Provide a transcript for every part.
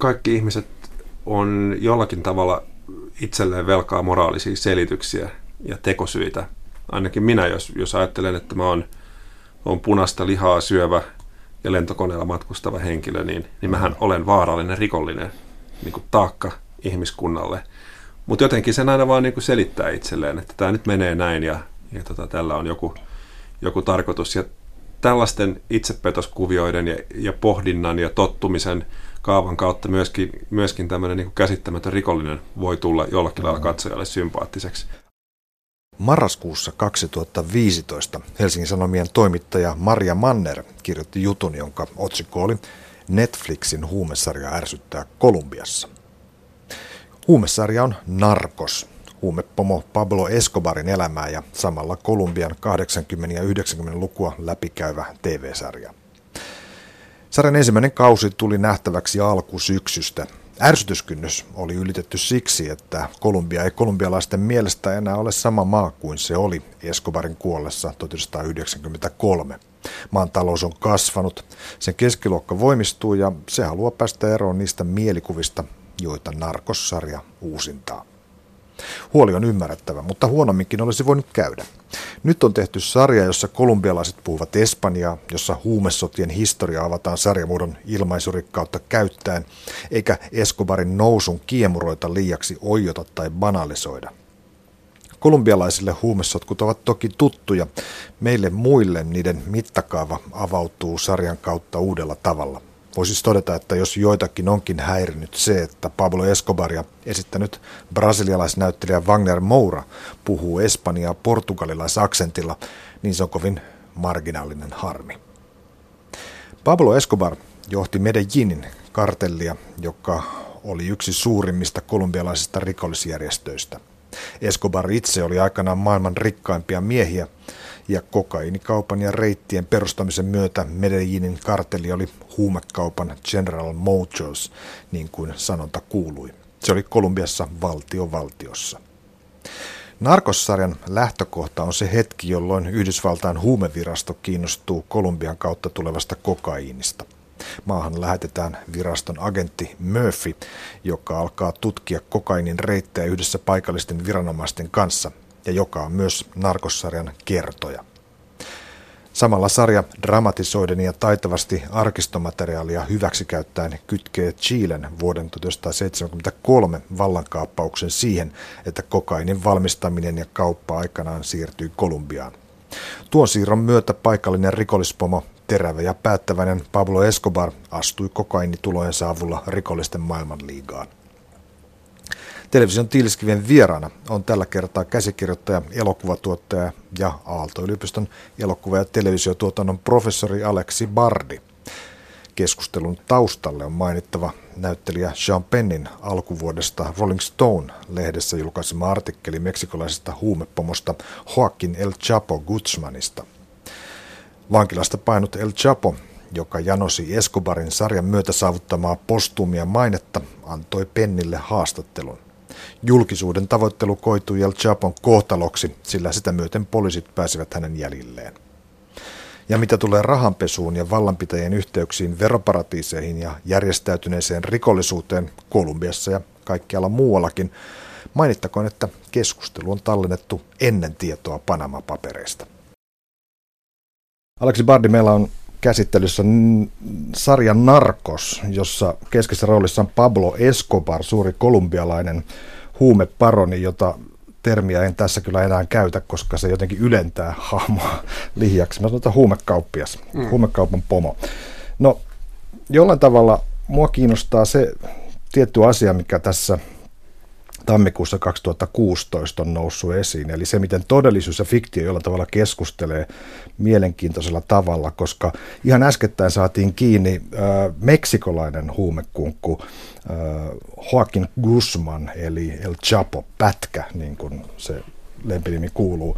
kaikki ihmiset on jollakin tavalla itselleen velkaa moraalisia selityksiä ja tekosyitä. Ainakin minä, jos, jos ajattelen, että mä oon, oon punaista lihaa syövä ja lentokoneella matkustava henkilö, niin, niin mähän olen vaarallinen rikollinen niin kuin taakka ihmiskunnalle. Mutta jotenkin sen aina vaan niin kuin selittää itselleen, että tämä nyt menee näin ja, ja tota, tällä on joku, joku tarkoitus. Ja tällaisten itsepetoskuvioiden ja, ja pohdinnan ja tottumisen kaavan kautta myöskin, myöskin tämmöinen niin käsittämätön rikollinen voi tulla jollakin lailla katsojalle sympaattiseksi. Marraskuussa 2015 Helsingin Sanomien toimittaja Maria Manner kirjoitti jutun, jonka otsikko oli Netflixin huumesarja ärsyttää Kolumbiassa. Huumesarja on Narkos, huumepomo Pablo Escobarin elämää ja samalla Kolumbian 80- ja 90-lukua läpikäyvä TV-sarja. Sarjan ensimmäinen kausi tuli nähtäväksi alkusyksystä. Ärsytyskynnys oli ylitetty siksi, että Kolumbia ei kolumbialaisten mielestä enää ole sama maa kuin se oli Escobarin kuollessa 1993. Maan talous on kasvanut, sen keskiluokka voimistuu ja se haluaa päästä eroon niistä mielikuvista, joita narkossarja uusintaa. Huoli on ymmärrettävä, mutta huonomminkin olisi voinut käydä. Nyt on tehty sarja, jossa kolumbialaiset puhuvat espanjaa, jossa huumesotien historia avataan sarjamuodon ilmaisurikkautta käyttäen, eikä Escobarin nousun kiemuroita liiaksi oijota tai banalisoida. Kolumbialaisille huumesotkut ovat toki tuttuja. Meille muille niiden mittakaava avautuu sarjan kautta uudella tavalla. Voisi siis todeta, että jos joitakin onkin häirinyt se, että Pablo Escobaria esittänyt brasilialaisnäyttelijä Wagner Moura puhuu espanjaa portugalilaisaksentilla, niin se on kovin marginaalinen harmi. Pablo Escobar johti Medellinin kartellia, joka oli yksi suurimmista kolumbialaisista rikollisjärjestöistä. Escobar itse oli aikanaan maailman rikkaimpia miehiä ja kokainikaupan ja reittien perustamisen myötä Medellinin kartelli oli huumekaupan General Motors, niin kuin sanonta kuului. Se oli Kolumbiassa valtio valtiossa. Narkossarjan lähtökohta on se hetki, jolloin Yhdysvaltain huumevirasto kiinnostuu Kolumbian kautta tulevasta kokaiinista. Maahan lähetetään viraston agentti Murphy, joka alkaa tutkia kokainin reittejä yhdessä paikallisten viranomaisten kanssa ja joka on myös narkossarjan kertoja. Samalla sarja dramatisoiden ja taitavasti arkistomateriaalia hyväksikäyttäen kytkee Chilen vuoden 1973 vallankaappauksen siihen, että kokainin valmistaminen ja kauppa aikanaan siirtyi Kolumbiaan. Tuon siirron myötä paikallinen rikollispomo, terävä ja päättäväinen Pablo Escobar astui kokainitulojen avulla rikollisten maailmanliigaan. Television Tiiliskiven vieraana on tällä kertaa käsikirjoittaja, elokuvatuottaja ja Aalto-yliopiston elokuva- ja televisiotuotannon professori Aleksi Bardi. Keskustelun taustalle on mainittava näyttelijä Sean Pennin alkuvuodesta Rolling Stone-lehdessä julkaisema artikkeli meksikolaisesta huumepomosta Joaquin El Chapo Guzmanista. Vankilasta painut El Chapo joka janosi Escobarin sarjan myötä saavuttamaa postumia mainetta, antoi Pennille haastattelun. Julkisuuden tavoittelu koitui El Chapon kohtaloksi, sillä sitä myöten poliisit pääsivät hänen jäljilleen. Ja mitä tulee rahanpesuun ja vallanpitäjien yhteyksiin veroparatiiseihin ja järjestäytyneeseen rikollisuuteen Kolumbiassa ja kaikkialla muuallakin, mainittakoon, että keskustelu on tallennettu ennen tietoa Panama-papereista. Aleksi Bardi, meillä on käsittelyssä sarja Narcos, jossa keskeisessä roolissa on Pablo Escobar, suuri kolumbialainen huumeparoni, jota termiä en tässä kyllä enää käytä, koska se jotenkin ylentää hahmoa liiaksi. Mä sanotaan huumekauppias, mm. huumekaupan pomo. No, jollain tavalla mua kiinnostaa se tietty asia, mikä tässä tammikuussa 2016 on noussut esiin. Eli se, miten todellisuus ja fiktio jollain tavalla keskustelee mielenkiintoisella tavalla, koska ihan äskettäin saatiin kiinni äh, meksikolainen huumekunkku äh, Joaquin Guzman, eli El Chapo, pätkä, niin kuin se lempinimi kuuluu.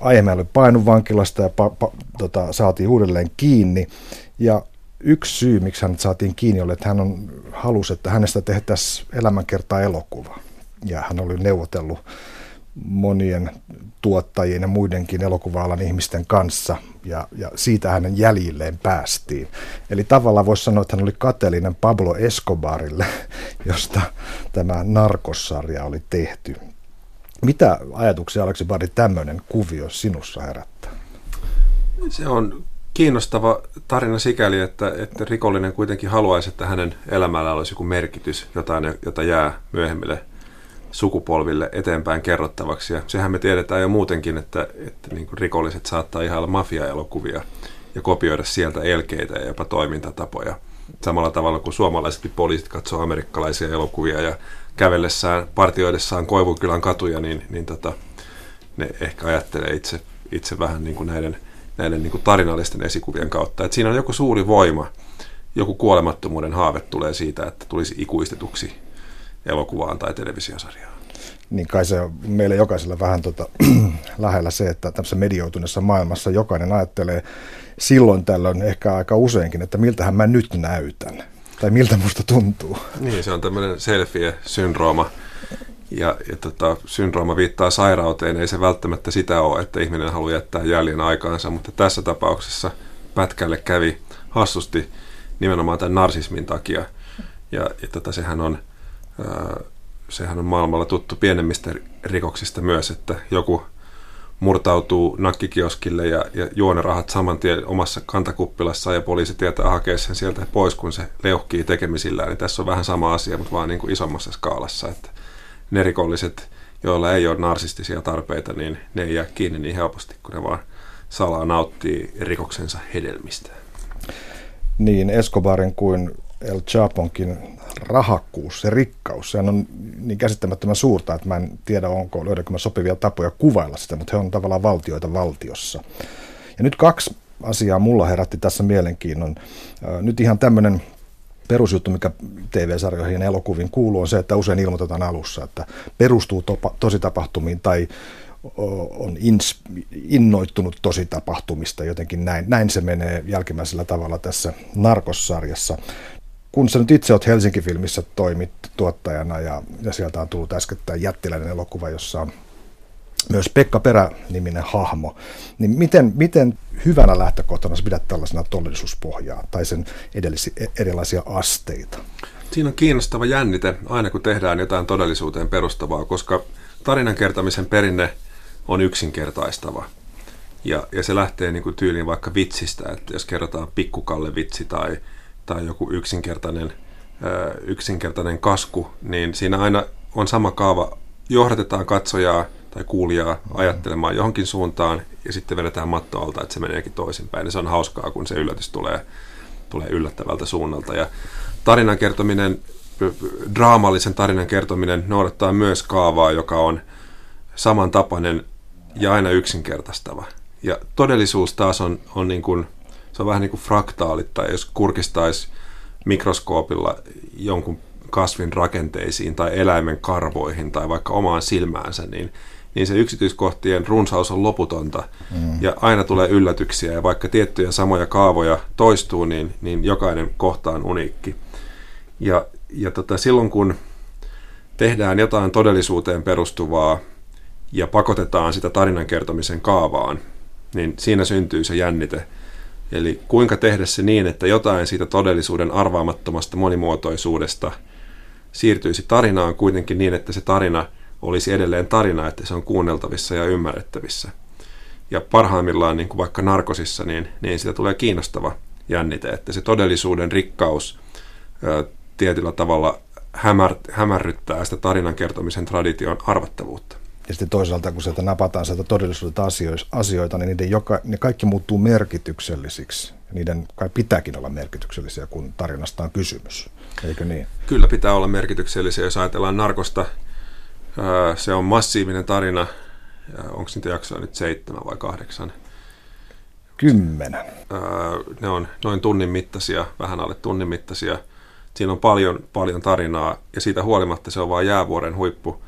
Aiemmin oli painut vankilasta ja pa- pa- tota, saatiin uudelleen kiinni. Ja yksi syy, miksi hän saatiin kiinni, oli, että hän on, halusi, että hänestä tehtäisiin elämänkertaa elokuva ja hän oli neuvotellut monien tuottajien ja muidenkin elokuva ihmisten kanssa, ja, ja siitä hänen jäljilleen päästiin. Eli tavallaan voisi sanoa, että hän oli kateellinen Pablo Escobarille, josta tämä narkossarja oli tehty. Mitä ajatuksia, Aleksi Badi, tämmöinen kuvio sinussa herättää? Se on kiinnostava tarina sikäli, että, että rikollinen kuitenkin haluaisi, että hänen elämällä olisi joku merkitys, jotain, jota jää myöhemmille sukupolville eteenpäin kerrottavaksi. Ja sehän me tiedetään jo muutenkin, että, että niin kuin rikolliset saattaa ihailla mafia-elokuvia ja kopioida sieltä elkeitä ja jopa toimintatapoja. Samalla tavalla kuin suomalaisetkin poliisit katsoo amerikkalaisia elokuvia ja kävellessään, partioidessaan Koivunkylän katuja, niin, niin tota, ne ehkä ajattelee itse, itse vähän niin kuin näiden, näiden niin kuin tarinallisten esikuvien kautta. Et siinä on joku suuri voima, joku kuolemattomuuden haave tulee siitä, että tulisi ikuistetuksi elokuvaan tai televisiosarjaan. Niin kai se on meille jokaisella vähän tota, lähellä se, että tämmöisessä medioituneessa maailmassa jokainen ajattelee silloin tällöin ehkä aika useinkin, että miltähän mä nyt näytän tai miltä musta tuntuu. Niin, se on tämmöinen selfie-syndrooma. Ja, ja tota, syndrooma viittaa sairauteen, ei se välttämättä sitä ole, että ihminen haluaa jättää jäljen aikaansa, mutta tässä tapauksessa pätkälle kävi hassusti nimenomaan tämän narsismin takia. Ja, ja tota, sehän on sehän on maailmalla tuttu pienemmistä rikoksista myös, että joku murtautuu nakkikioskille ja, ja juo ne rahat saman tien omassa kantakuppilassa ja poliisi tietää hakea sen sieltä pois, kun se leuhkii tekemisillään. Niin tässä on vähän sama asia, mutta vaan niin kuin isommassa skaalassa. Että ne rikolliset, joilla ei ole narsistisia tarpeita, niin ne ei jää kiinni niin helposti, kun ne vaan salaa nauttii rikoksensa hedelmistä. Niin, Escobarin kuin El Chaponkin rahakkuus, se rikkaus, sehän on niin käsittämättömän suurta, että mä en tiedä, onko löydänkö mä sopivia tapoja kuvailla sitä, mutta he on tavallaan valtioita valtiossa. Ja nyt kaksi asiaa mulla herätti tässä mielenkiinnon. Nyt ihan tämmöinen perusjuttu, mikä TV-sarjoihin ja elokuviin kuuluu, on se, että usein ilmoitetaan alussa, että perustuu topa, tositapahtumiin tai on ins, innoittunut tositapahtumista jotenkin näin. Näin se menee jälkimmäisellä tavalla tässä narkossarjassa kun sä nyt itse olet Helsinki-filmissä toimit tuottajana ja, ja sieltä on tullut äskettäin jättiläinen elokuva, jossa on myös Pekka Perä-niminen hahmo, niin miten, miten hyvänä lähtökohtana sä pidät tällaisena todellisuuspohjaa tai sen edellisi, erilaisia asteita? Siinä on kiinnostava jännite aina kun tehdään jotain todellisuuteen perustavaa, koska tarinan kertomisen perinne on yksinkertaistava. Ja, ja se lähtee niin kuin tyyliin vaikka vitsistä, että jos kerrotaan pikkukalle vitsi tai tai joku yksinkertainen, yksinkertainen kasku, niin siinä aina on sama kaava. Johdatetaan katsojaa tai kuulijaa ajattelemaan johonkin suuntaan ja sitten vedetään matto alta, että se meneekin toisinpäin. Ja se on hauskaa, kun se yllätys tulee, tulee yllättävältä suunnalta. Ja tarinan kertominen, draamallisen tarinan kertominen noudattaa myös kaavaa, joka on samantapainen ja aina yksinkertaistava. Ja todellisuus taas on, on niin kuin – se on vähän niin kuin fraktaalit, tai jos kurkistaisi mikroskoopilla jonkun kasvin rakenteisiin tai eläimen karvoihin tai vaikka omaan silmäänsä, niin, niin se yksityiskohtien runsaus on loputonta mm. ja aina tulee yllätyksiä ja vaikka tiettyjä samoja kaavoja toistuu, niin, niin jokainen kohta on uniikki. Ja, ja tota, silloin kun tehdään jotain todellisuuteen perustuvaa ja pakotetaan sitä tarinan kertomisen kaavaan, niin siinä syntyy se jännite – Eli kuinka tehdä se niin, että jotain siitä todellisuuden arvaamattomasta monimuotoisuudesta siirtyisi tarinaan kuitenkin niin, että se tarina olisi edelleen tarina, että se on kuunneltavissa ja ymmärrettävissä. Ja parhaimmillaan, niin kuin vaikka narkosissa, niin, niin sitä tulee kiinnostava jännite, että se todellisuuden rikkaus ää, tietyllä tavalla hämär, hämärryttää sitä tarinan kertomisen tradition arvattavuutta. Ja sitten toisaalta, kun sieltä napataan sieltä todellisuudelta asioita, niin niiden joka, ne kaikki muuttuu merkityksellisiksi. Niiden kai pitääkin olla merkityksellisiä, kun tarinasta on kysymys. Eikö niin? Kyllä pitää olla merkityksellisiä. Jos ajatellaan narkosta, se on massiivinen tarina. Onko niitä jaksoa nyt seitsemän vai kahdeksan? Kymmenen. Ne on noin tunnin mittaisia, vähän alle tunnin mittaisia. Siinä on paljon, paljon tarinaa ja siitä huolimatta se on vain jäävuoren huippu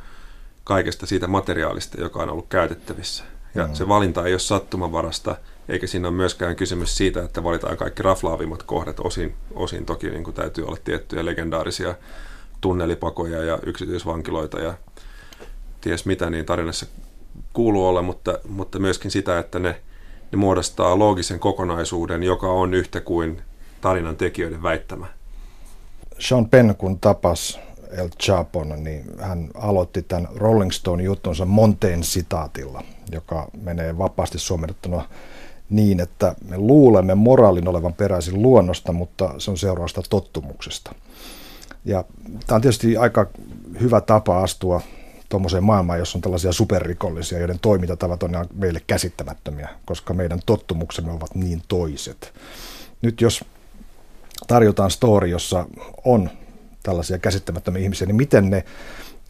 kaikesta siitä materiaalista, joka on ollut käytettävissä. Ja mm. se valinta ei ole sattumanvarasta, eikä siinä ole myöskään kysymys siitä, että valitaan kaikki raflaavimmat kohdat. Osin, osin toki niin kuin täytyy olla tiettyjä legendaarisia tunnelipakoja ja yksityisvankiloita ja ties mitä niin tarinassa kuuluu olla, mutta, mutta myöskin sitä, että ne, ne muodostaa loogisen kokonaisuuden, joka on yhtä kuin tarinan tekijöiden väittämä. Sean Penn, kun tapas El Chapon, niin hän aloitti tämän Rolling Stone-juttunsa Monteen sitaatilla, joka menee vapaasti suomennettuna niin, että me luulemme moraalin olevan peräisin luonnosta, mutta se on seurausta tottumuksesta. Ja tämä on tietysti aika hyvä tapa astua tuommoiseen maailmaan, jossa on tällaisia superrikollisia, joiden toimintatavat on meille käsittämättömiä, koska meidän tottumuksemme ovat niin toiset. Nyt jos tarjotaan story, jossa on tällaisia käsittämättömiä ihmisiä, niin miten ne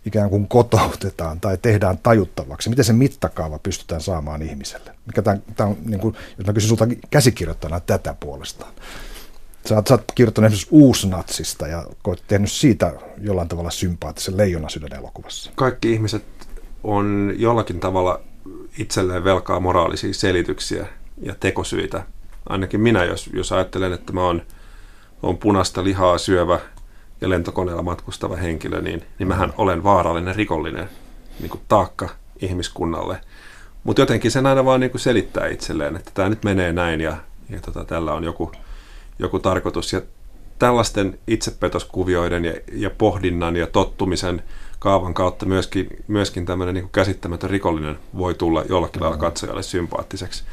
ikään kuin kotoutetaan tai tehdään tajuttavaksi? Miten se mittakaava pystytään saamaan ihmiselle? Mikä tämän, tämän, niin kuin, jos mä kysyn sulta käsikirjoittajana tätä puolestaan. Sä oot, sä oot kirjoittanut esimerkiksi uusnatsista ja oot tehnyt siitä jollain tavalla sympaattisen leijonasydän elokuvassa. Kaikki ihmiset on jollakin tavalla itselleen velkaa moraalisia selityksiä ja tekosyitä. Ainakin minä, jos, jos ajattelen, että mä oon, oon punaista lihaa syövä ja lentokoneella matkustava henkilö, niin, niin mähän olen vaarallinen rikollinen niin kuin taakka ihmiskunnalle. Mutta jotenkin sen aina vaan niin kuin selittää itselleen, että tämä nyt menee näin ja, ja tota, tällä on joku, joku tarkoitus. Ja tällaisten itsepetoskuvioiden ja, ja pohdinnan ja tottumisen kaavan kautta myöskin, myöskin tämmöinen niin käsittämätön rikollinen voi tulla jollakin lailla katsojalle sympaattiseksi.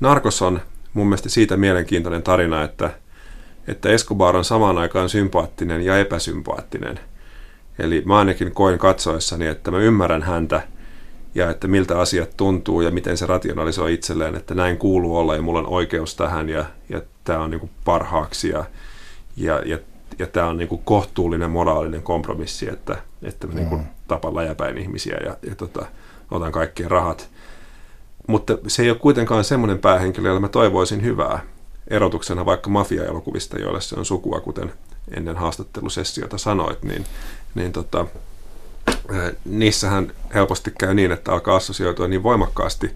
Narkos on mun mielestä siitä mielenkiintoinen tarina, että, että Escobar on samaan aikaan sympaattinen ja epäsympaattinen. Eli mä ainakin koin katsoessani, että mä ymmärrän häntä ja että miltä asiat tuntuu ja miten se rationalisoi itselleen, että näin kuuluu olla ja mulla on oikeus tähän ja, ja tämä on niin parhaaksi ja, ja, ja, ja tämä on niin kohtuullinen moraalinen kompromissi, että, että mä mm. niin tapan läjäpäin ihmisiä ja, ja tota, otan kaikkien rahat. Mutta se ei ole kuitenkaan semmoinen päähenkilö, jolla mä toivoisin hyvää erotuksena vaikka mafia-elokuvista, joille se on sukua, kuten ennen haastattelusessiota sanoit, niin, niin tota, niissähän helposti käy niin, että alkaa assosioitua niin voimakkaasti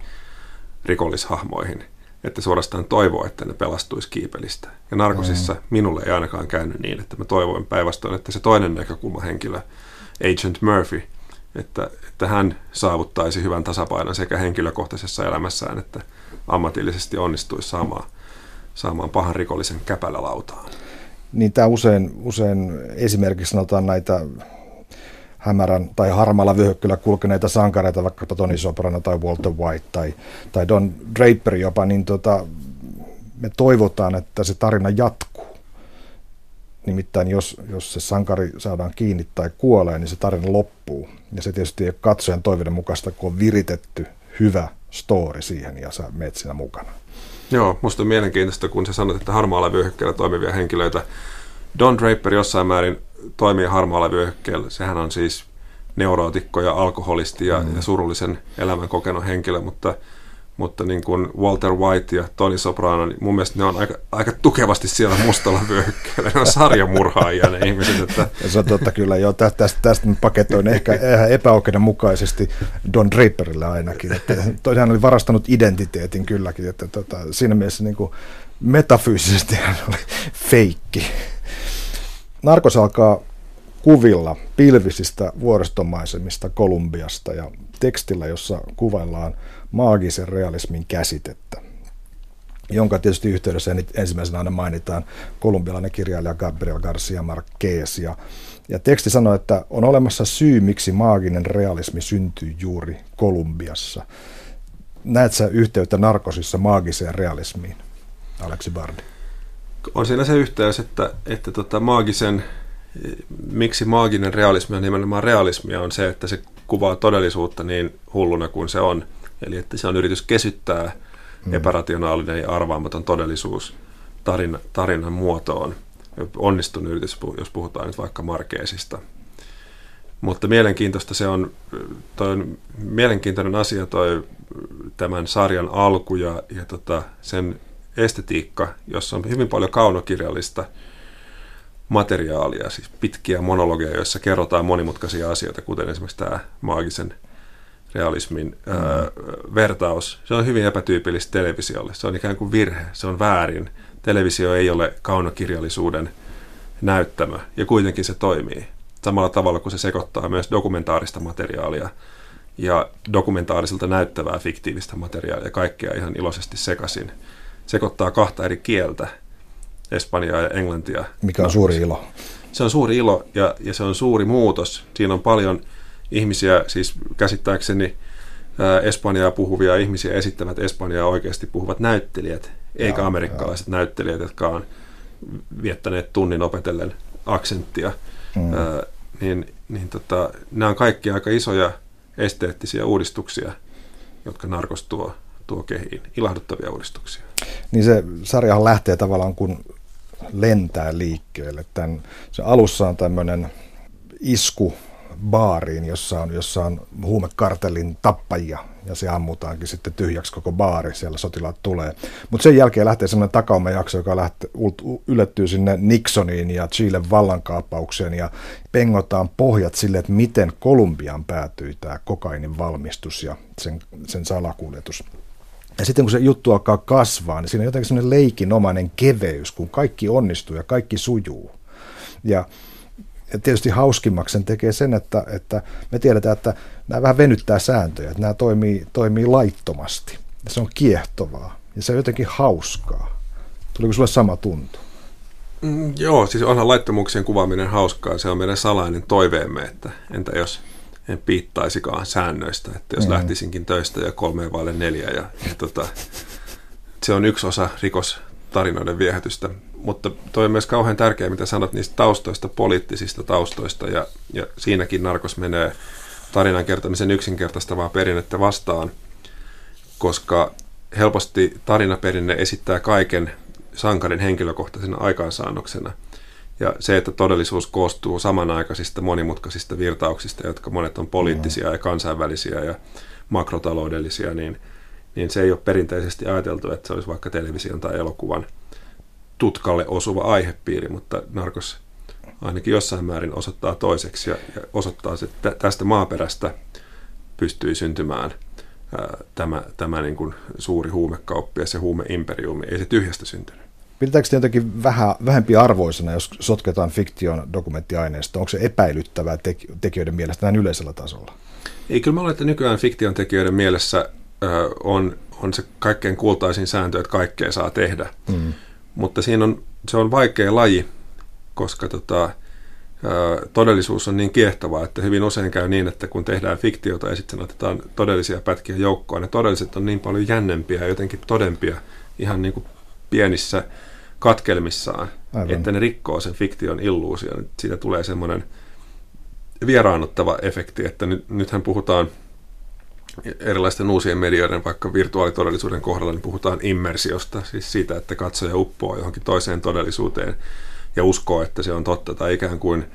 rikollishahmoihin, että suorastaan toivoo, että ne pelastuisi kiipelistä. Ja narkosissa mm. minulle ei ainakaan käynyt niin, että mä toivoin päinvastoin, että se toinen näkökulmahenkilö, Agent Murphy, että, että hän saavuttaisi hyvän tasapainon sekä henkilökohtaisessa elämässään että ammatillisesti onnistuisi saamaan, saamaan pahan rikollisen käpälälautaan. Niin tämä usein, usein esimerkiksi sanotaan näitä hämärän tai harmaalla vyöhykkeellä kulkeneita sankareita, vaikka Tony Soprano tai Walter White tai, tai Don Draper jopa, niin tota, me toivotaan, että se tarina jatkuu. Nimittäin jos, jos se sankari saadaan kiinni tai kuolee, niin se tarina loppuu. Ja se tietysti ei ole katsojan toiveiden mukaista, kun on viritetty hyvä story siihen ja sä meet siinä mukana. Joo, musta on mielenkiintoista, kun sä sanot, että harmaalla vyöhykkeellä toimivia henkilöitä. Don Draper jossain määrin toimii harmaalla vyöhykkeellä. Sehän on siis neurootikko ja alkoholisti ja, mm. ja surullisen elämän kokenut henkilö, mutta, mutta niin kuin Walter White ja Tony Soprano, niin mun mielestä ne on aika, aika tukevasti siellä mustalla vyöhykkeellä. Ne on sarjamurhaajia ne ihmiset. Että... Se on totta kyllä, joo, tästä, tästä, tästä paketoin ehkä epäoikeudenmukaisesti Don Draperille ainakin. Että, hän oli varastanut identiteetin kylläkin, että tota, siinä mielessä niin kuin metafyysisesti hän oli feikki. Narkos alkaa kuvilla pilvisistä vuoristomaisemista Kolumbiasta ja tekstillä, jossa kuvaillaan maagisen realismin käsitettä, jonka tietysti yhteydessä ensimmäisenä aina mainitaan kolumbialainen kirjailija Gabriel Garcia Marquez. Ja, ja teksti sanoo, että on olemassa syy, miksi maaginen realismi syntyy juuri Kolumbiassa. Näet sä yhteyttä narkosissa maagiseen realismiin, Aleksi Bardi? on siinä se yhteys, että, että tota, maagisen, miksi maaginen realismi on nimenomaan realismia, on se, että se kuvaa todellisuutta niin hulluna kuin se on. Eli että se on yritys kesyttää mm. epärationaalinen ja arvaamaton todellisuus tarina, tarinan muotoon. Onnistunut yritys, jos puhutaan nyt vaikka Markeesista. Mutta mielenkiintoista se on, toi on mielenkiintoinen asia toi tämän sarjan alku ja, ja tota, sen estetiikka, jossa on hyvin paljon kaunokirjallista materiaalia, siis pitkiä monologeja, joissa kerrotaan monimutkaisia asioita, kuten esimerkiksi tämä maagisen realismin mm. ää, vertaus. Se on hyvin epätyypillistä televisiolle. Se on ikään kuin virhe, se on väärin. Televisio ei ole kaunokirjallisuuden näyttämö, ja kuitenkin se toimii. Samalla tavalla kuin se sekoittaa myös dokumentaarista materiaalia ja dokumentaarisilta näyttävää fiktiivistä materiaalia, kaikkea ihan iloisesti sekaisin. Sekoittaa kahta eri kieltä, espanjaa ja englantia. Mikä on suuri ilo? Se on suuri ilo ja, ja se on suuri muutos. Siinä on paljon ihmisiä, siis käsittääkseni espanjaa puhuvia ihmisiä esittävät espanjaa oikeasti puhuvat näyttelijät, eikä ja, amerikkalaiset ja. näyttelijät, jotka on viettäneet tunnin opetellen aksenttia. Mm. Ää, niin, niin tota, nämä on kaikki aika isoja esteettisiä uudistuksia, jotka narkos tuo, tuo kehiin. Ilahduttavia uudistuksia. Niin se sarjahan lähtee tavallaan kun lentää liikkeelle. Tämän, se alussa on tämmöinen isku baariin, jossa on, jossa on huumekartellin tappajia, ja se ammutaankin sitten tyhjäksi koko baari, siellä sotilaat tulee. Mutta sen jälkeen lähtee semmoinen takaumajakso, joka lähtee, ylettyy sinne Nixoniin ja Chilen vallankaappaukseen, ja pengotaan pohjat sille, että miten Kolumbiaan päätyi tämä kokainin valmistus ja sen, sen salakuljetus. Ja sitten kun se juttu alkaa kasvaa, niin siinä on jotenkin semmoinen leikinomainen keveys, kun kaikki onnistuu ja kaikki sujuu. Ja ja tietysti hauskimmaksi tekee sen, että, että me tiedetään, että nämä vähän venyttää sääntöjä, että nämä toimii, toimii laittomasti. Ja se on kiehtovaa ja se on jotenkin hauskaa. Tuliko sulle sama tuntu? Mm, joo, siis onhan laittomuuksien kuvaaminen hauskaa. Se on meidän salainen toiveemme, että entä jos en piittaisikaan säännöistä, että jos mm. lähtisinkin töistä ja kolmeen vaille neljä. Ja, ja tota, se on yksi osa rikostarinoiden viehätystä mutta toi on myös kauhean tärkeää, mitä sanot niistä taustoista, poliittisista taustoista, ja, ja siinäkin narkos menee tarinan kertomisen yksinkertaistavaa perinnettä vastaan, koska helposti tarinaperinne esittää kaiken sankarin henkilökohtaisena aikaansaannoksena. Ja se, että todellisuus koostuu samanaikaisista monimutkaisista virtauksista, jotka monet on poliittisia ja kansainvälisiä ja makrotaloudellisia, niin, niin se ei ole perinteisesti ajateltu, että se olisi vaikka television tai elokuvan – tutkalle osuva aihepiiri, mutta narkos ainakin jossain määrin osoittaa toiseksi ja, ja osoittaa, että tästä maaperästä pystyy syntymään ää, tämä, tämä niin kuin suuri huumekauppias ja huumeimperiumi. Ei se tyhjästä syntynyt. Pidetäänkö se jotenkin vähän, vähempi arvoisena, jos sotketaan fiktion dokumenttiaineisto? Onko se epäilyttävää tekijöiden mielestä näin yleisellä tasolla? Ei, kyllä mä olen, että nykyään fiktion tekijöiden mielessä äh, on, on se kaikkein kultaisin sääntö, että kaikkea saa tehdä. Mm. Mutta siinä on, se on vaikea laji, koska tota, todellisuus on niin kiehtovaa, että hyvin usein käy niin, että kun tehdään fiktiota ja sitten otetaan todellisia pätkiä joukkoon, ne todelliset on niin paljon jännempiä ja jotenkin todempia ihan niin kuin pienissä katkelmissaan, Aivan. että ne rikkoo sen fiktion illuusion. Siitä tulee semmoinen vieraannuttava efekti, että nyt, nythän puhutaan – erilaisten uusien medioiden, vaikka virtuaalitodellisuuden kohdalla, niin puhutaan immersiosta, siis siitä, että katsoja uppoo johonkin toiseen todellisuuteen ja uskoo, että se on totta, tai ikään kuin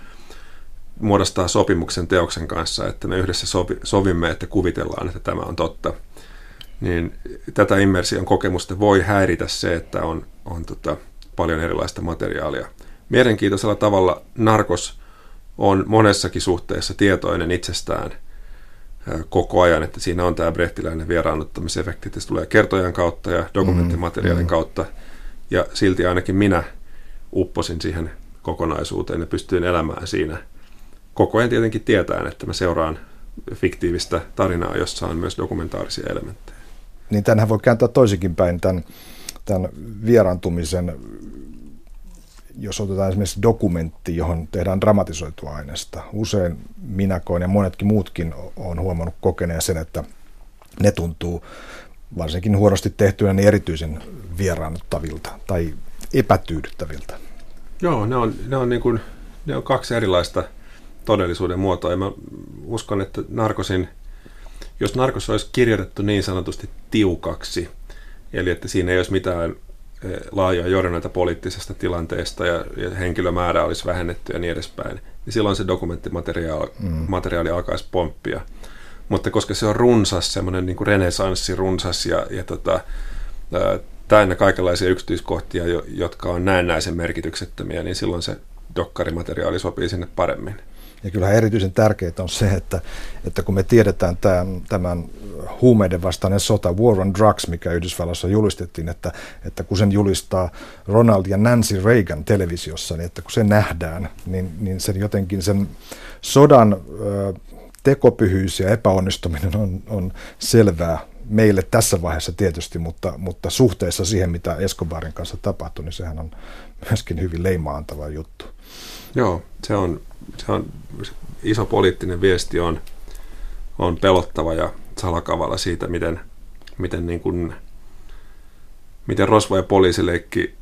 muodostaa sopimuksen teoksen kanssa, että me yhdessä sovi, sovimme, että kuvitellaan, että tämä on totta. Niin tätä immersion kokemusta voi häiritä se, että on, on tota, paljon erilaista materiaalia. Mielenkiintoisella tavalla narkos on monessakin suhteessa tietoinen itsestään – koko ajan, että siinä on tämä brehtiläinen vieraannuttamisefekti, että se tulee kertojan kautta ja dokumenttimateriaalin mm, kautta, ja silti ainakin minä upposin siihen kokonaisuuteen ja pystyin elämään siinä. Koko ajan tietenkin tietään, että mä seuraan fiktiivistä tarinaa, jossa on myös dokumentaarisia elementtejä. Niin tänhän voi kääntää toisinkin päin tämän, tämän vieraantumisen jos otetaan esimerkiksi dokumentti, johon tehdään dramatisoitua aineesta, usein minä koen ja monetkin muutkin on huomannut kokeneen sen, että ne tuntuu varsinkin huonosti tehtyä niin erityisen vieraannuttavilta tai epätyydyttäviltä. Joo, ne on, ne on, niin kuin, ne on kaksi erilaista todellisuuden muotoa. Ja mä uskon, että narkosin, jos narkos olisi kirjoitettu niin sanotusti tiukaksi, eli että siinä ei olisi mitään laajoja jornaita poliittisesta tilanteesta ja, ja henkilömäärä olisi vähennetty ja niin edespäin, niin silloin se dokumenttimateriaali mm. materiaali alkaisi pomppia. Mutta koska se on runsas, semmoinen niin renesanssi runsas ja, ja tota, täynnä kaikenlaisia yksityiskohtia, jotka on näennäisen merkityksettömiä, niin silloin se dokkarimateriaali sopii sinne paremmin. Ja kyllähän erityisen tärkeää on se, että, että kun me tiedetään tämän, tämän huumeiden vastainen sota, War on Drugs, mikä Yhdysvalloissa julistettiin, että, että kun sen julistaa Ronald ja Nancy Reagan televisiossa, niin että kun se nähdään, niin, niin sen jotenkin sen sodan ö, tekopyhyys ja epäonnistuminen on, on selvää meille tässä vaiheessa tietysti, mutta, mutta suhteessa siihen, mitä Escobarin kanssa tapahtui, niin sehän on myöskin hyvin leimaantava juttu. Joo, se on, se on iso poliittinen viesti on, on pelottava ja salakavalla siitä, miten, miten, niin kuin, miten rosvo- ja poliisileikki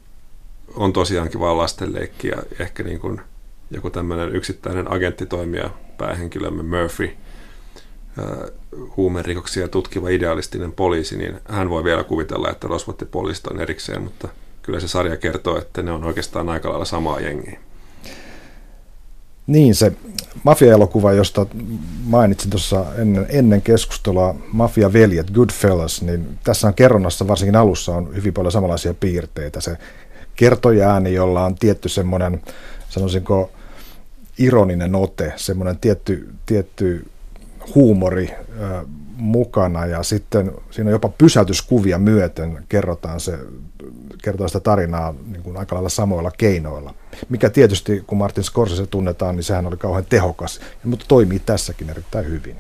on tosiaankin vain lastenleikki ja ehkä niin kuin joku tämmöinen yksittäinen agenttitoimija, päähenkilömme Murphy, huumerikoksia tutkiva idealistinen poliisi, niin hän voi vielä kuvitella, että rosvot ja poliisit on erikseen, mutta kyllä se sarja kertoo, että ne on oikeastaan aika lailla samaa jengiä. Niin, se mafia-elokuva, josta mainitsin tuossa ennen, ennen keskustelua, Mafia-veljet, Goodfellas, niin tässä on kerronnassa, varsinkin alussa, on hyvin paljon samanlaisia piirteitä. Se kertojääni, jolla on tietty semmoinen, sanoisinko, ironinen ote, semmoinen tietty, tietty huumori mukana ja sitten siinä on jopa pysäytyskuvia myöten kerrotaan, se, kerrotaan sitä tarinaa niin kuin aika lailla samoilla keinoilla. Mikä tietysti, kun Martin Scorsese tunnetaan, niin sehän oli kauhean tehokas, mutta toimii tässäkin erittäin hyvin.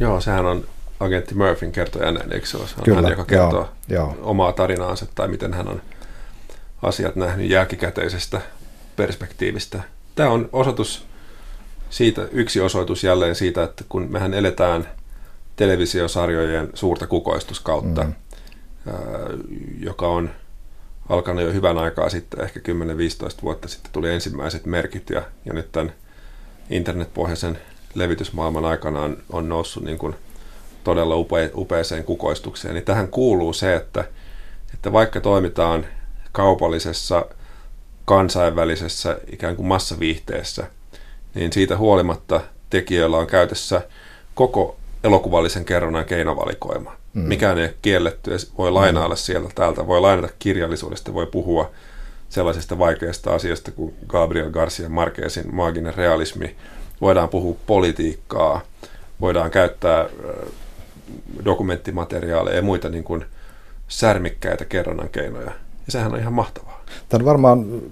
Joo, sehän on agentti Murphyn kertoja eikö se ole? Se on Kyllä, hän, joka kertoo joo, joo. omaa tarinaansa tai miten hän on asiat nähnyt jälkikäteisestä perspektiivistä. Tämä on osoitus siitä, yksi osoitus jälleen siitä, että kun mehän eletään televisiosarjojen suurta kukoistuskautta, mm. joka on alkanut jo hyvän aikaa sitten, ehkä 10-15 vuotta sitten tuli ensimmäiset merkit ja, ja nyt tämän internetpohjaisen levitysmaailman aikana on, on noussut niin kuin todella upe, upeeseen kukoistukseen, niin tähän kuuluu se, että, että vaikka toimitaan kaupallisessa, kansainvälisessä ikään kuin massaviihteessä, niin siitä huolimatta tekijöillä on käytössä koko elokuvallisen kerronnan keinovalikoima. Mm. Mikään ei ole kielletty, voi lainailla mm. sieltä täältä, voi lainata kirjallisuudesta, voi puhua sellaisista vaikeista asioista kuin Gabriel Garcia Marquezin maaginen realismi, voidaan puhua politiikkaa, voidaan käyttää dokumenttimateriaaleja ja muita niin kuin särmikkäitä kerronnan keinoja. Ja sehän on ihan mahtavaa. Tämä varmaan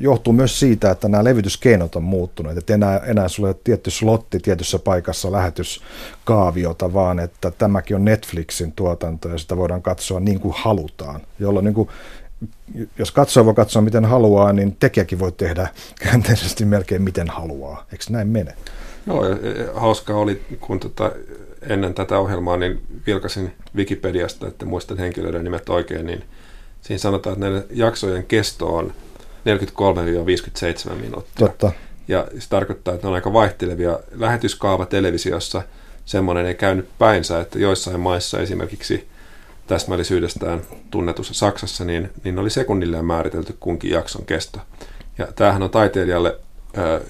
johtuu myös siitä, että nämä levityskeinot on muuttuneet. Että enää, enää sulle tietty slotti tietyssä paikassa lähetyskaaviota, vaan että tämäkin on Netflixin tuotanto ja sitä voidaan katsoa niin kuin halutaan. Jolloin niin kuin, jos katsoo voi katsoa miten haluaa, niin tekijäkin voi tehdä käänteisesti melkein miten haluaa. Eikö näin mene? Joo, hauskaa oli, kun tota, ennen tätä ohjelmaa niin vilkasin Wikipediasta, että muistan henkilöiden nimet oikein, niin siinä sanotaan, että näiden jaksojen kesto on 43-57 minuuttia. Totta. Ja se tarkoittaa, että ne on aika vaihtelevia. Lähetyskaava televisiossa semmoinen ei käynyt päinsä, että joissain maissa esimerkiksi täsmällisyydestään tunnetussa Saksassa, niin, niin oli sekunnilleen määritelty kunkin jakson kesto. Ja tämähän on taiteilijalle, ää,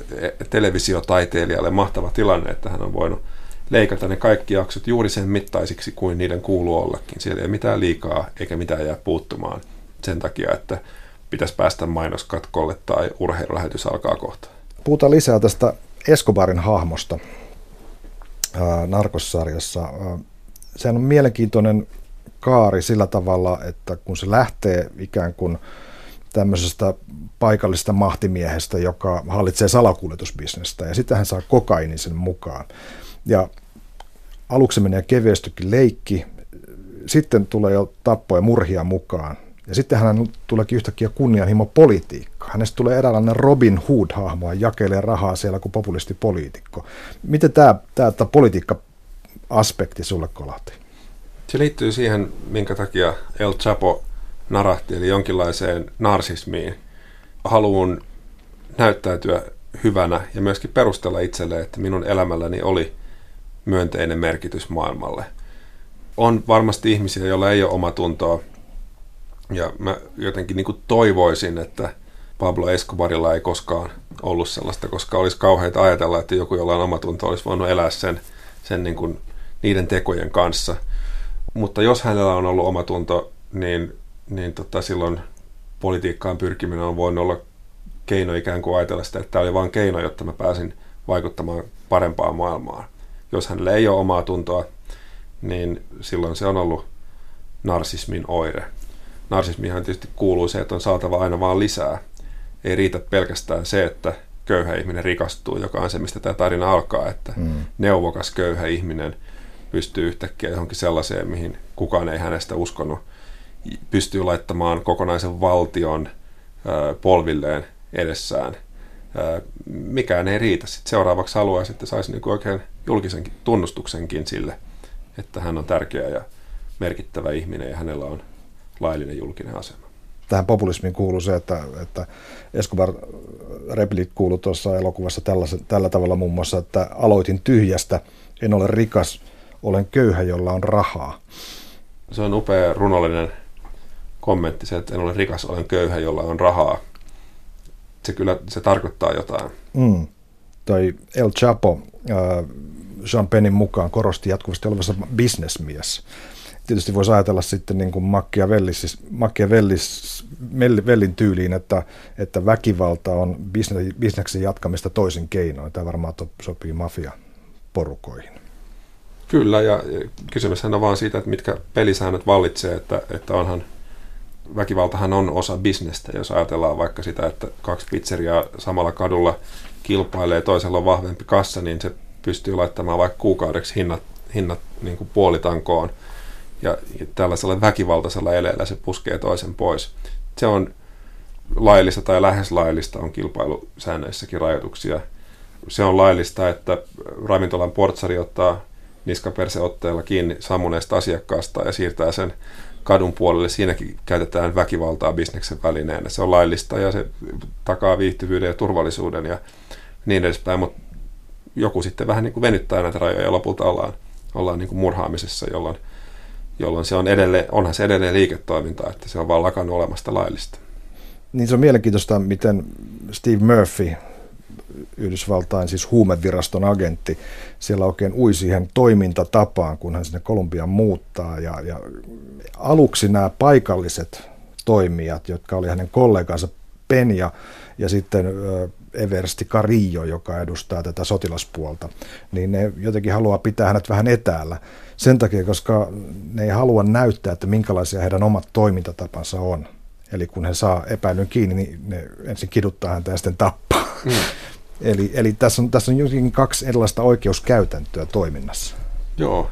televisiotaiteilijalle mahtava tilanne, että hän on voinut leikata ne kaikki jaksot juuri sen mittaisiksi kuin niiden kuuluu ollakin. Siellä ei ole mitään liikaa eikä mitään jää puuttumaan sen takia, että pitäisi päästä mainoskatkolle tai urheilulähetys alkaa kohta. Puhutaan lisää tästä Escobarin hahmosta ää, Narkossarjassa. Ää, sehän on mielenkiintoinen kaari sillä tavalla, että kun se lähtee ikään kuin tämmöisestä paikallisesta mahtimiehestä, joka hallitsee salakuljetusbisnestä, ja sitten hän saa kokainin sen mukaan. Ja aluksi menee kevestykin leikki, sitten tulee jo tappoja murhia mukaan, ja sitten hän tuleekin yhtäkkiä kunnianhimo politiikka. Hänestä tulee eräänlainen Robin Hood-hahmo ja jakelee rahaa siellä kuin populistipoliitikko. Miten tämä, tämä, tämä politiikka-aspekti sulle kolahti? Se liittyy siihen, minkä takia El Chapo narahti, eli jonkinlaiseen narsismiin. Haluun näyttäytyä hyvänä ja myöskin perustella itselle, että minun elämälläni oli myönteinen merkitys maailmalle. On varmasti ihmisiä, joilla ei ole omatuntoa, ja mä jotenkin niin kuin toivoisin, että Pablo Escobarilla ei koskaan ollut sellaista, koska olisi kauheita ajatella, että joku, jolla on omatunto, olisi voinut elää sen, sen niin kuin niiden tekojen kanssa. Mutta jos hänellä on ollut omatunto, niin, niin tota, silloin politiikkaan pyrkiminen on voinut olla keino ikään kuin ajatella sitä, että tämä oli vain keino, jotta mä pääsin vaikuttamaan parempaan maailmaan. Jos hänellä ei ole omaa tuntoa, niin silloin se on ollut narsismin oire narsismihan tietysti kuuluu se, että on saatava aina vaan lisää. Ei riitä pelkästään se, että köyhä ihminen rikastuu, joka on se, mistä tämä tarina alkaa, että mm. neuvokas köyhä ihminen pystyy yhtäkkiä johonkin sellaiseen, mihin kukaan ei hänestä uskonut, pystyy laittamaan kokonaisen valtion polvilleen edessään. Mikään ei riitä. Sitten seuraavaksi haluaisi, että saisi niin oikein julkisen tunnustuksenkin sille, että hän on tärkeä ja merkittävä ihminen ja hänellä on laillinen julkinen asema. Tähän populismiin kuuluu se, että, että Escobar replik kuuluu tuossa elokuvassa tällä, tällä tavalla muun muassa, että aloitin tyhjästä, en ole rikas, olen köyhä, jolla on rahaa. Se on upea runollinen kommentti se, että en ole rikas, olen köyhä, jolla on rahaa. Se kyllä, se tarkoittaa jotain. Mm. Toi El Chapo, äh, Jean Pennin mukaan korosti jatkuvasti olevassa bisnesmies. Tietysti voisi ajatella sitten niin kuin Machiavellis, Machiavellis Vellin tyyliin, että, että väkivalta on bisneksen jatkamista toisin keinoin. Tämä varmaan sopii mafia-porukoihin. Kyllä, ja kysymyshän on vaan siitä, että mitkä pelisäännöt vallitsee, että, että onhan väkivaltahan on osa bisnestä, jos ajatellaan vaikka sitä, että kaksi pizzeriaa samalla kadulla kilpailee, toisella on vahvempi kassa, niin se pystyy laittamaan vaikka kuukaudeksi hinnat, hinnat niin kuin puolitankoon. Ja, ja tällaisella väkivaltaisella eleellä se puskee toisen pois. Se on laillista tai lähes laillista, on kilpailusäännöissäkin rajoituksia. Se on laillista, että ravintolan portsari ottaa niskaperseotteella kiinni sammuneesta asiakkaasta ja siirtää sen kadun puolelle. Siinäkin käytetään väkivaltaa bisneksen välineenä. Se on laillista ja se takaa viihtyvyyden ja turvallisuuden ja niin edespäin, mutta joku sitten vähän niin kuin venyttää näitä rajoja ja lopulta ollaan, ollaan niin kuin murhaamisessa, jolloin, jolloin se on edelleen, onhan se edelleen liiketoiminta, että se on vaan lakannut olemasta laillista. Niin se on mielenkiintoista, miten Steve Murphy, Yhdysvaltain siis huumeviraston agentti, siellä oikein ui siihen toimintatapaan, kun hän sinne Kolumbiaan muuttaa. Ja, ja aluksi nämä paikalliset toimijat, jotka oli hänen kollegansa Penja ja sitten Eversti Carillo, joka edustaa tätä sotilaspuolta, niin ne jotenkin haluaa pitää hänet vähän etäällä. Sen takia, koska ne ei halua näyttää, että minkälaisia heidän omat toimintatapansa on. Eli kun he saa epäilyn kiinni, niin ne ensin kiduttaa häntä ja sitten tappaa. Mm. Eli, eli tässä, on, tässä on jotenkin kaksi erilaista oikeuskäytäntöä toiminnassa. Joo,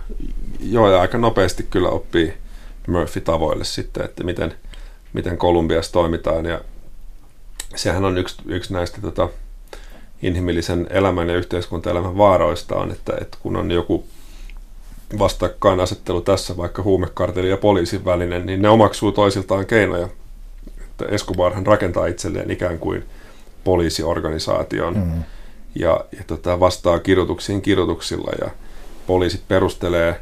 joo ja aika nopeasti kyllä oppii Murphy tavoille sitten, että miten, miten Kolumbiassa toimitaan. Ja sehän on yksi, yksi näistä tota, inhimillisen elämän ja yhteiskuntaelämän vaaroista on, että, että kun on joku vastakkainasettelu tässä, vaikka huumekarteli ja poliisin välinen, niin ne omaksuu toisiltaan keinoja. Että Escobarhan rakentaa itselleen ikään kuin – poliisiorganisaation mm. ja, ja tota, vastaa kirjoituksiin kirjoituksilla ja poliisit perustelee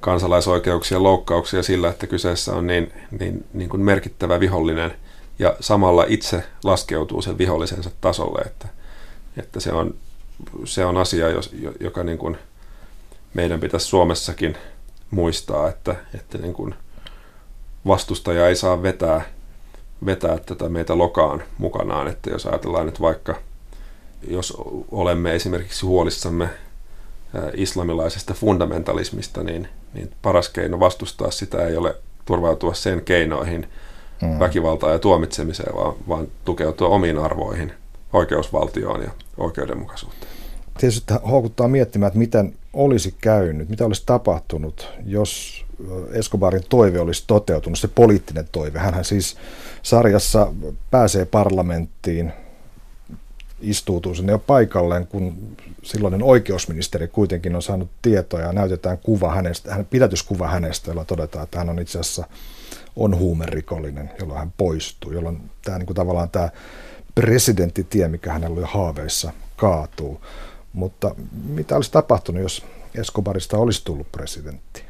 kansalaisoikeuksien loukkauksia sillä, että kyseessä on niin, niin, niin kuin merkittävä vihollinen ja samalla itse laskeutuu sen vihollisensa tasolle, että, että se, on, se on asia, joka niin kuin meidän pitäisi Suomessakin muistaa, että, että niin kuin vastustaja ei saa vetää vetää tätä meitä lokaan mukanaan. Että jos ajatellaan nyt vaikka, jos olemme esimerkiksi huolissamme islamilaisesta fundamentalismista, niin, niin paras keino vastustaa sitä ei ole turvautua sen keinoihin mm. väkivaltaa ja tuomitsemiseen, vaan, vaan tukeutua omiin arvoihin, oikeusvaltioon ja oikeudenmukaisuuteen. Tietysti houkuttaa miettimään, että miten olisi käynyt, mitä olisi tapahtunut, jos Escobarin toive olisi toteutunut, se poliittinen toive. Hänhän siis sarjassa pääsee parlamenttiin, istuutuu sinne jo paikalleen, kun silloinen oikeusministeri kuitenkin on saanut tietoa ja näytetään kuva hänestä, hän, pidätyskuva hänestä, jolla todetaan, että hän on itse asiassa on huumerikollinen, jolloin hän poistuu, jolloin tämä niin kuin tavallaan tämä presidenttitie, mikä hänellä oli haaveissa, kaatuu. Mutta mitä olisi tapahtunut, jos Escobarista olisi tullut presidentti?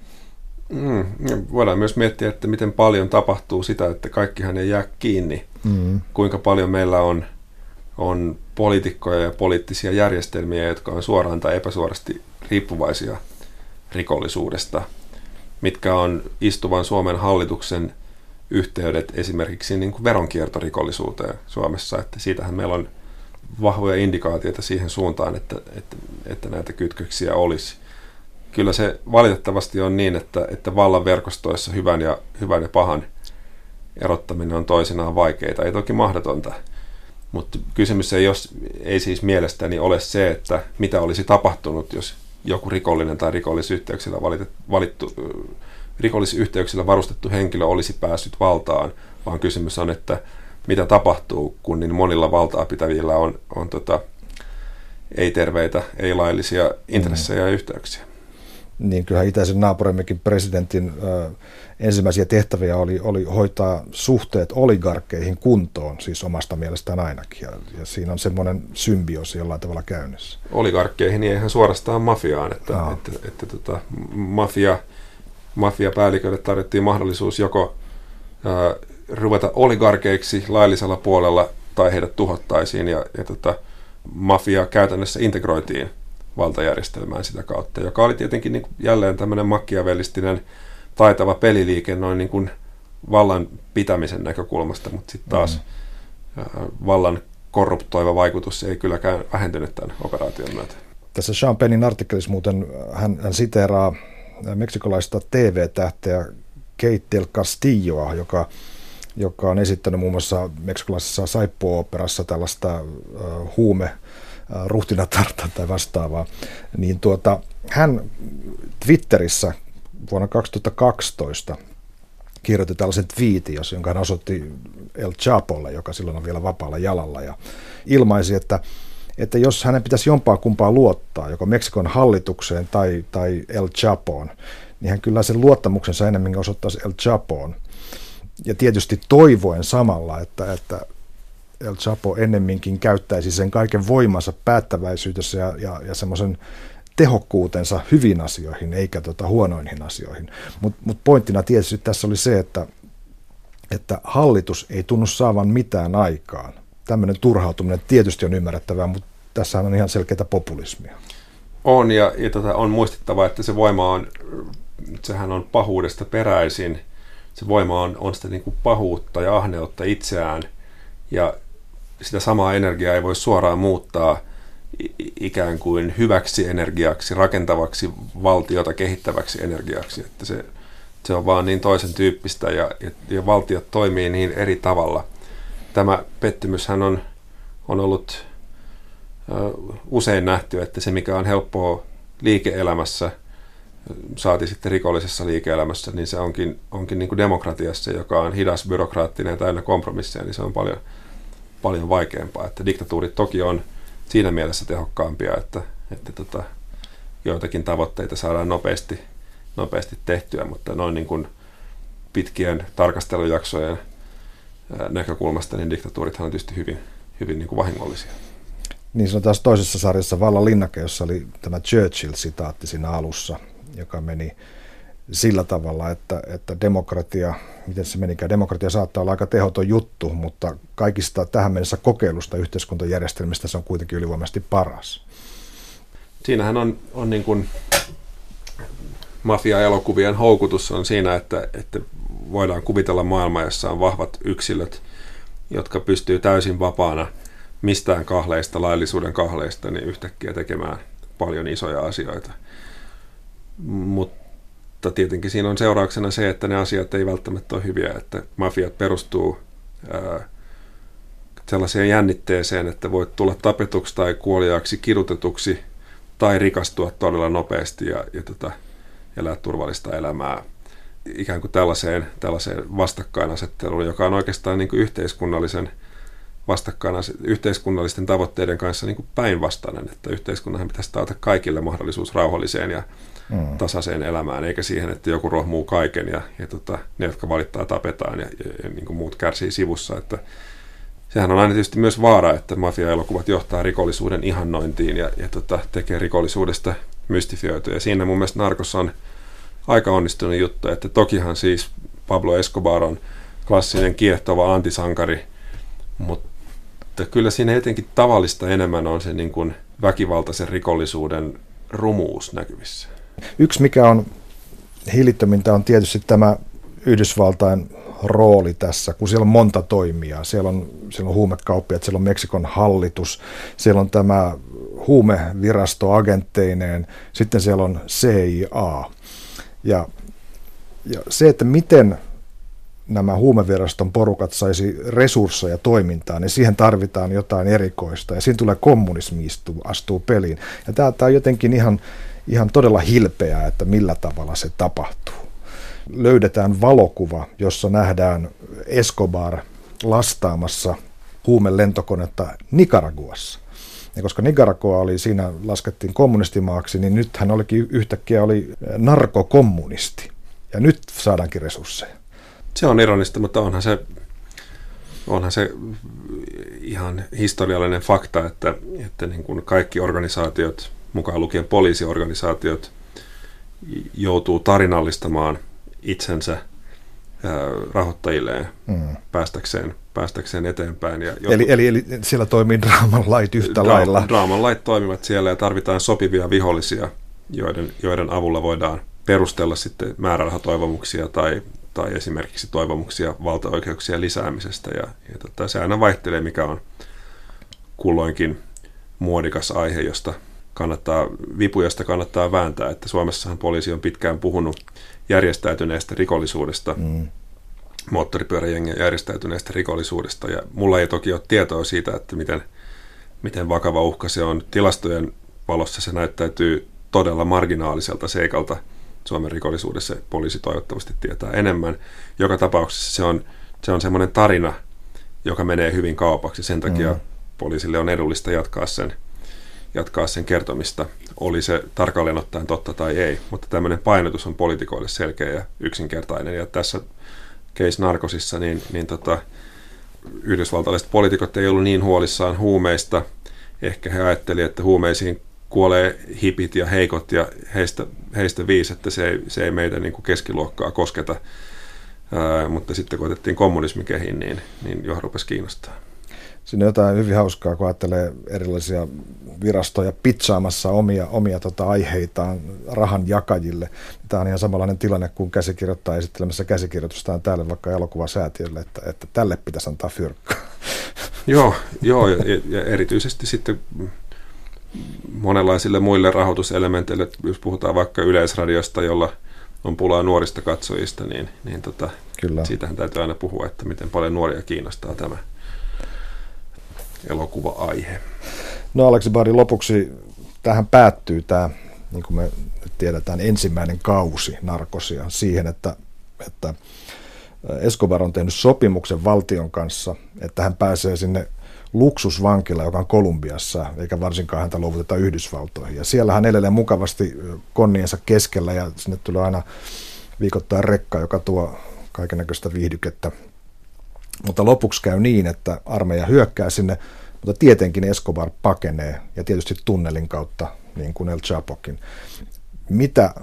Mm, voidaan myös miettiä, että miten paljon tapahtuu sitä, että kaikkihan ei jää kiinni. Mm. Kuinka paljon meillä on, on poliitikkoja ja poliittisia järjestelmiä, jotka on suoraan tai epäsuorasti riippuvaisia rikollisuudesta. Mitkä on istuvan Suomen hallituksen yhteydet esimerkiksi niin kuin veronkiertorikollisuuteen Suomessa. Että siitähän meillä on vahvoja indikaatioita siihen suuntaan, että, että, että näitä kytköksiä olisi kyllä se valitettavasti on niin, että, että vallan verkostoissa hyvän ja, hyvän ja pahan erottaminen on toisinaan vaikeita, ei toki mahdotonta. Mutta kysymys ei, jos, ei siis mielestäni ole se, että mitä olisi tapahtunut, jos joku rikollinen tai rikollisyhteyksillä valitet, valittu, rikollisyhteyksillä varustettu henkilö olisi päässyt valtaan, vaan kysymys on, että mitä tapahtuu, kun niin monilla valtaa pitävillä on, on tota, ei-terveitä, ei-laillisia intressejä ja yhteyksiä. Niin kyllähän itäisen naapurimmekin presidentin ö, ensimmäisiä tehtäviä oli, oli hoitaa suhteet oligarkkeihin kuntoon, siis omasta mielestään ainakin. Ja, ja siinä on semmoinen symbioosi jollain tavalla käynnissä. Oligarkkeihin ja ihan suorastaan mafiaan, että, no. että, että, että tota, mafia, mafiapäälliköille tarjottiin mahdollisuus joko ää, ruveta oligarkeiksi laillisella puolella tai heidät tuhottaisiin ja, ja tota, mafia käytännössä integroitiin valtajärjestelmään sitä kautta, joka oli tietenkin niin jälleen tämmöinen makkiavellistinen taitava peliliike noin niin kuin vallan pitämisen näkökulmasta, mutta sitten taas mm. vallan korruptoiva vaikutus ei kylläkään vähentynyt tämän operaation myötä. Tässä Sean Pennin artikkelissa muuten hän, hän siteeraa meksikolaista TV-tähteä del Castilloa, joka, joka on esittänyt muun muassa meksikolaisessa Saippo-operassa tällaista uh, huume ruhtinatarta tai vastaavaa, niin tuota, hän Twitterissä vuonna 2012 kirjoitti tällaisen twiitin, jonka hän osoitti El Chapolle, joka silloin on vielä vapaalla jalalla, ja ilmaisi, että, että jos hänen pitäisi jompaa kumpaa luottaa, joko Meksikon hallitukseen tai, tai El Chapoon, niin hän kyllä sen luottamuksensa enemmän osoittaisi El Chapoon. Ja tietysti toivoen samalla, että, että El Chapo ennemminkin käyttäisi sen kaiken voimansa päättäväisyydessä ja, ja, ja semmoisen tehokkuutensa hyvin asioihin eikä tota huonoihin asioihin. Mutta mut pointtina tietysti tässä oli se, että, että hallitus ei tunnu saavan mitään aikaan. Tämmöinen turhautuminen tietysti on ymmärrettävää, mutta tässä on ihan selkeää populismia. On, ja, ja tota, on muistettava, että se voima on, sehän on pahuudesta peräisin. Se voima on, on sitä niin kuin pahuutta ja ahneutta itseään, ja sitä samaa energiaa ei voi suoraan muuttaa ikään kuin hyväksi energiaksi, rakentavaksi valtiota kehittäväksi energiaksi, että se, se on vaan niin toisen tyyppistä ja, ja, ja valtiot toimii niin eri tavalla. Tämä pettymyshän on, on ollut usein nähty, että se mikä on helppoa liike-elämässä, saati sitten rikollisessa liike-elämässä, niin se onkin, onkin niin kuin demokratiassa, joka on hidas, byrokraattinen ja täynnä kompromisseja, niin se on paljon, paljon vaikeampaa. Että diktatuurit toki on siinä mielessä tehokkaampia, että, että tota, joitakin tavoitteita saadaan nopeasti, nopeasti tehtyä, mutta noin niin kuin pitkien tarkastelujaksojen näkökulmasta niin diktatuurithan on tietysti hyvin, hyvin niin kuin vahingollisia. Niin se on taas toisessa sarjassa Vallan linnake, jossa oli tämä Churchill-sitaatti siinä alussa, joka meni sillä tavalla, että, että demokratia, miten se menikään, demokratia saattaa olla aika tehoton juttu, mutta kaikista tähän mennessä kokeilusta yhteiskuntajärjestelmistä se on kuitenkin ylivoimaisesti paras. Siinähän on, on niin kuin mafia-elokuvien houkutus on siinä, että, että voidaan kuvitella maailma, jossa on vahvat yksilöt, jotka pystyy täysin vapaana mistään kahleista, laillisuuden kahleista, niin yhtäkkiä tekemään paljon isoja asioita. Mutta tietenkin siinä on seurauksena se, että ne asiat ei välttämättä ole hyviä, että mafiat perustuu ää, sellaiseen jännitteeseen, että voit tulla tapetuksi tai kuoliaaksi kidutetuksi tai rikastua todella nopeasti ja, ja tota, elää turvallista elämää ikään kuin tällaiseen, tällaiseen vastakkainasetteluun, joka on oikeastaan niin kuin yhteiskunnallisen yhteiskunnallisten tavoitteiden kanssa niin kuin päinvastainen, että yhteiskunnan pitäisi taata kaikille mahdollisuus rauhalliseen ja mm. tasaiseen elämään, eikä siihen, että joku rohmuu kaiken ja, ja tota, ne, jotka valittaa, tapetaan ja, ja, ja niin kuin muut kärsii sivussa. Että sehän on aina tietysti myös vaara, että mafia-elokuvat johtaa rikollisuuden ihannointiin ja, ja tota, tekee rikollisuudesta mystifioitu. Ja siinä mun mielestä Narkos on aika onnistunut juttu, että tokihan siis Pablo Escobar on klassinen kiehtova antisankari, mutta kyllä siinä jotenkin tavallista enemmän on se niin kuin väkivaltaisen rikollisuuden rumuus näkyvissä. Yksi, mikä on hillittömintä, on tietysti tämä Yhdysvaltain rooli tässä, kun siellä on monta toimijaa. Siellä on, siellä on huumekauppiat, siellä on Meksikon hallitus, siellä on tämä huumevirasto agentteineen, sitten siellä on CIA. Ja, ja se, että miten nämä huumeviraston porukat saisi resursseja toimintaan, niin siihen tarvitaan jotain erikoista ja siinä tulee kommunismi istuu, astuu peliin. Ja tämä, tämä on jotenkin ihan, ihan todella hilpeää, että millä tavalla se tapahtuu. Löydetään valokuva, jossa nähdään Escobar lastaamassa huumelentokonetta Nicaraguassa. Ja koska Nicaragua oli siinä, laskettiin kommunistimaaksi, niin nyt hän olikin yhtäkkiä oli narkokommunisti. Ja nyt saadaankin resursseja. Se on ironista, mutta onhan se, onhan se ihan historiallinen fakta, että, että niin kuin kaikki organisaatiot, mukaan lukien poliisiorganisaatiot, joutuu tarinallistamaan itsensä rahoittajilleen mm. päästäkseen, päästäkseen eteenpäin. Ja jotkut, eli, eli, eli siellä toimii draaman lait yhtä dra- lailla? Draaman lait toimivat siellä ja tarvitaan sopivia vihollisia, joiden, joiden avulla voidaan perustella sitten määrärahatoivomuksia tai, tai esimerkiksi toivomuksia valtaoikeuksien lisäämisestä. Ja, ja tota, se aina vaihtelee, mikä on kulloinkin muodikas aihe, josta kannattaa, vipujasta kannattaa vääntää. Että Suomessahan poliisi on pitkään puhunut järjestäytyneestä rikollisuudesta, mm. Moottoripyöräjengien järjestäytyneestä rikollisuudesta. Ja mulla ei toki ole tietoa siitä, että miten, miten vakava uhka se on. Tilastojen valossa se näyttäytyy todella marginaaliselta seikalta Suomen rikollisuudessa. Poliisi toivottavasti tietää enemmän. Joka tapauksessa se on, se on semmoinen tarina, joka menee hyvin kaupaksi. Sen takia mm. poliisille on edullista jatkaa sen jatkaa sen kertomista, oli se tarkalleen ottaen totta tai ei. Mutta tämmöinen painotus on poliitikoille selkeä ja yksinkertainen. Ja tässä case narkosissa, niin, niin tota, yhdysvaltalaiset poliitikot ei ollut niin huolissaan huumeista. Ehkä he ajattelivat, että huumeisiin kuolee hipit ja heikot ja heistä, heistä viisi, että se ei, se ei meitä niin kuin keskiluokkaa kosketa. Ää, mutta sitten kun otettiin kommunismi kehiin, niin, niin jo rupesi kiinnostaa. Siinä on jotain hyvin hauskaa, kun ajattelee erilaisia virastoja pitsaamassa omia, omia tota, aiheitaan rahan jakajille. Tämä on ihan samanlainen tilanne kuin käsikirjoittaa esittelemässä käsikirjoitustaan täällä vaikka elokuvasäätiölle, että, että tälle pitäisi antaa fyrkkaa. Joo, joo ja, ja erityisesti sitten monenlaisille muille rahoituselementeille, jos puhutaan vaikka Yleisradiosta, jolla on pulaa nuorista katsojista, niin, niin tota, Kyllä. siitähän täytyy aina puhua, että miten paljon nuoria kiinnostaa tämä elokuva-aihe. No Aleksi Bari, lopuksi tähän päättyy tämä, niin kuin me tiedetään, ensimmäinen kausi narkosia siihen, että, että Escobar on tehnyt sopimuksen valtion kanssa, että hän pääsee sinne luksusvankila, joka on Kolumbiassa, eikä varsinkaan häntä luovuteta Yhdysvaltoihin. Ja siellä hän edelleen mukavasti konniensa keskellä ja sinne tulee aina viikoittain rekka, joka tuo kaikenlaista viihdykettä. Mutta lopuksi käy niin, että armeija hyökkää sinne mutta tietenkin Escobar pakenee ja tietysti tunnelin kautta, niin kuin El Chapokin. Mitä,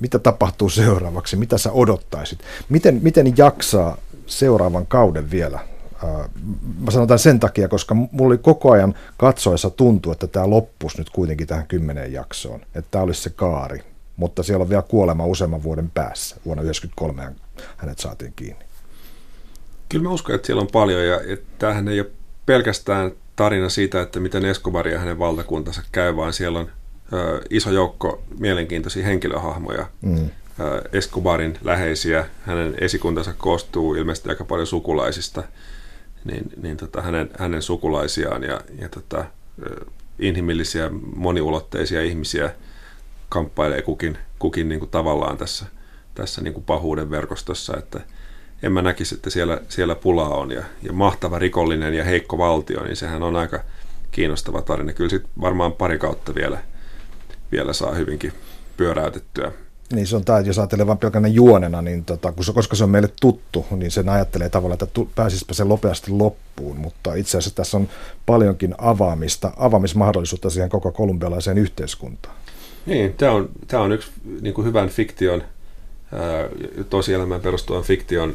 mitä tapahtuu seuraavaksi? Mitä sä odottaisit? Miten, miten jaksaa seuraavan kauden vielä? Mä sanon tämän sen takia, koska mulla oli koko ajan katsoessa tuntuu, että tämä loppuisi nyt kuitenkin tähän kymmeneen jaksoon. Että tämä olisi se kaari. Mutta siellä on vielä kuolema useamman vuoden päässä. Vuonna 1993 hänet saatiin kiinni. Kyllä mä uskon, että siellä on paljon ja että tämähän ei ole pelkästään tarina siitä, että miten Escobar ja hänen valtakuntansa käy, vaan siellä on ö, iso joukko mielenkiintoisia henkilöhahmoja. Mm. Ö, Escobarin läheisiä, hänen esikuntansa koostuu ilmeisesti aika paljon sukulaisista, niin, niin tota, hänen, hänen sukulaisiaan ja, ja tota, inhimillisiä, moniulotteisia ihmisiä kamppailee kukin, kukin niin kuin tavallaan tässä, tässä niin kuin pahuuden verkostossa, että – en mä näkisi, että siellä, siellä pulaa on. Ja, ja mahtava rikollinen ja heikko valtio, niin sehän on aika kiinnostava tarina. Kyllä sitten varmaan pari kautta vielä, vielä saa hyvinkin pyöräytettyä. Niin se on tämä, jos ajattelee vain pelkänä juonena, niin tota, koska se on meille tuttu, niin sen ajattelee tavallaan, että pääsisipä se nopeasti loppuun, mutta itse asiassa tässä on paljonkin avaamista, avaamismahdollisuutta siihen koko kolumbialaiseen yhteiskuntaan. Niin, tämä on, tämä on yksi niin kuin hyvän fiktion, tosielämään perustuvan fiktion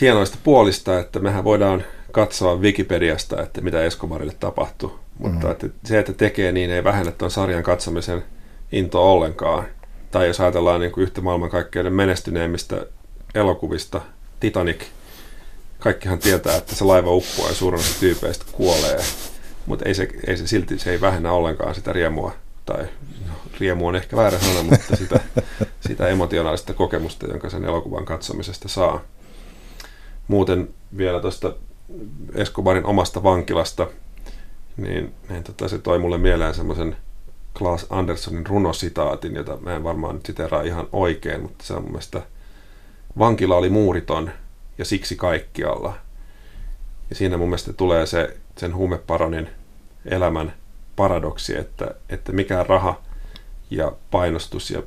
hienoista puolista, että mehän voidaan katsoa Wikipediasta, että mitä Escobarille tapahtui. Mutta mm-hmm. että se, että tekee niin, ei vähennä tuon sarjan katsomisen intoa ollenkaan. Tai jos ajatellaan niin kuin yhtä maailmankaikkeuden menestyneimmistä elokuvista, Titanic, kaikkihan tietää, että se laiva uppoaa ja suurin osa tyypeistä kuolee. Mutta ei se, ei se silti se ei vähennä ollenkaan sitä riemua tai riemu on ehkä väärä sana, mutta sitä, sitä emotionaalista kokemusta, jonka sen elokuvan katsomisesta saa. Muuten vielä tuosta Escobarin omasta vankilasta, niin, niin tota, se toi mulle mieleen semmoisen Klaas Anderssonin runositaatin, jota mä en varmaan nyt siteraa ihan oikein, mutta se on mun mielestä vankila oli muuriton ja siksi kaikkialla. Ja siinä mun mielestä tulee se sen huumeparonin elämän paradoksi, että, että mikään raha ja painostus ja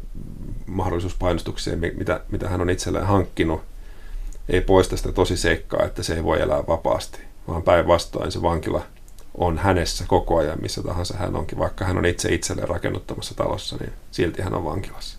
mahdollisuus painostukseen, mitä, mitä hän on itselleen hankkinut, ei poista sitä tosi seikkaa, että se ei voi elää vapaasti, vaan päinvastoin se vankila on hänessä koko ajan, missä tahansa hän onkin. Vaikka hän on itse itselleen rakennuttamassa talossa, niin silti hän on vankilassa.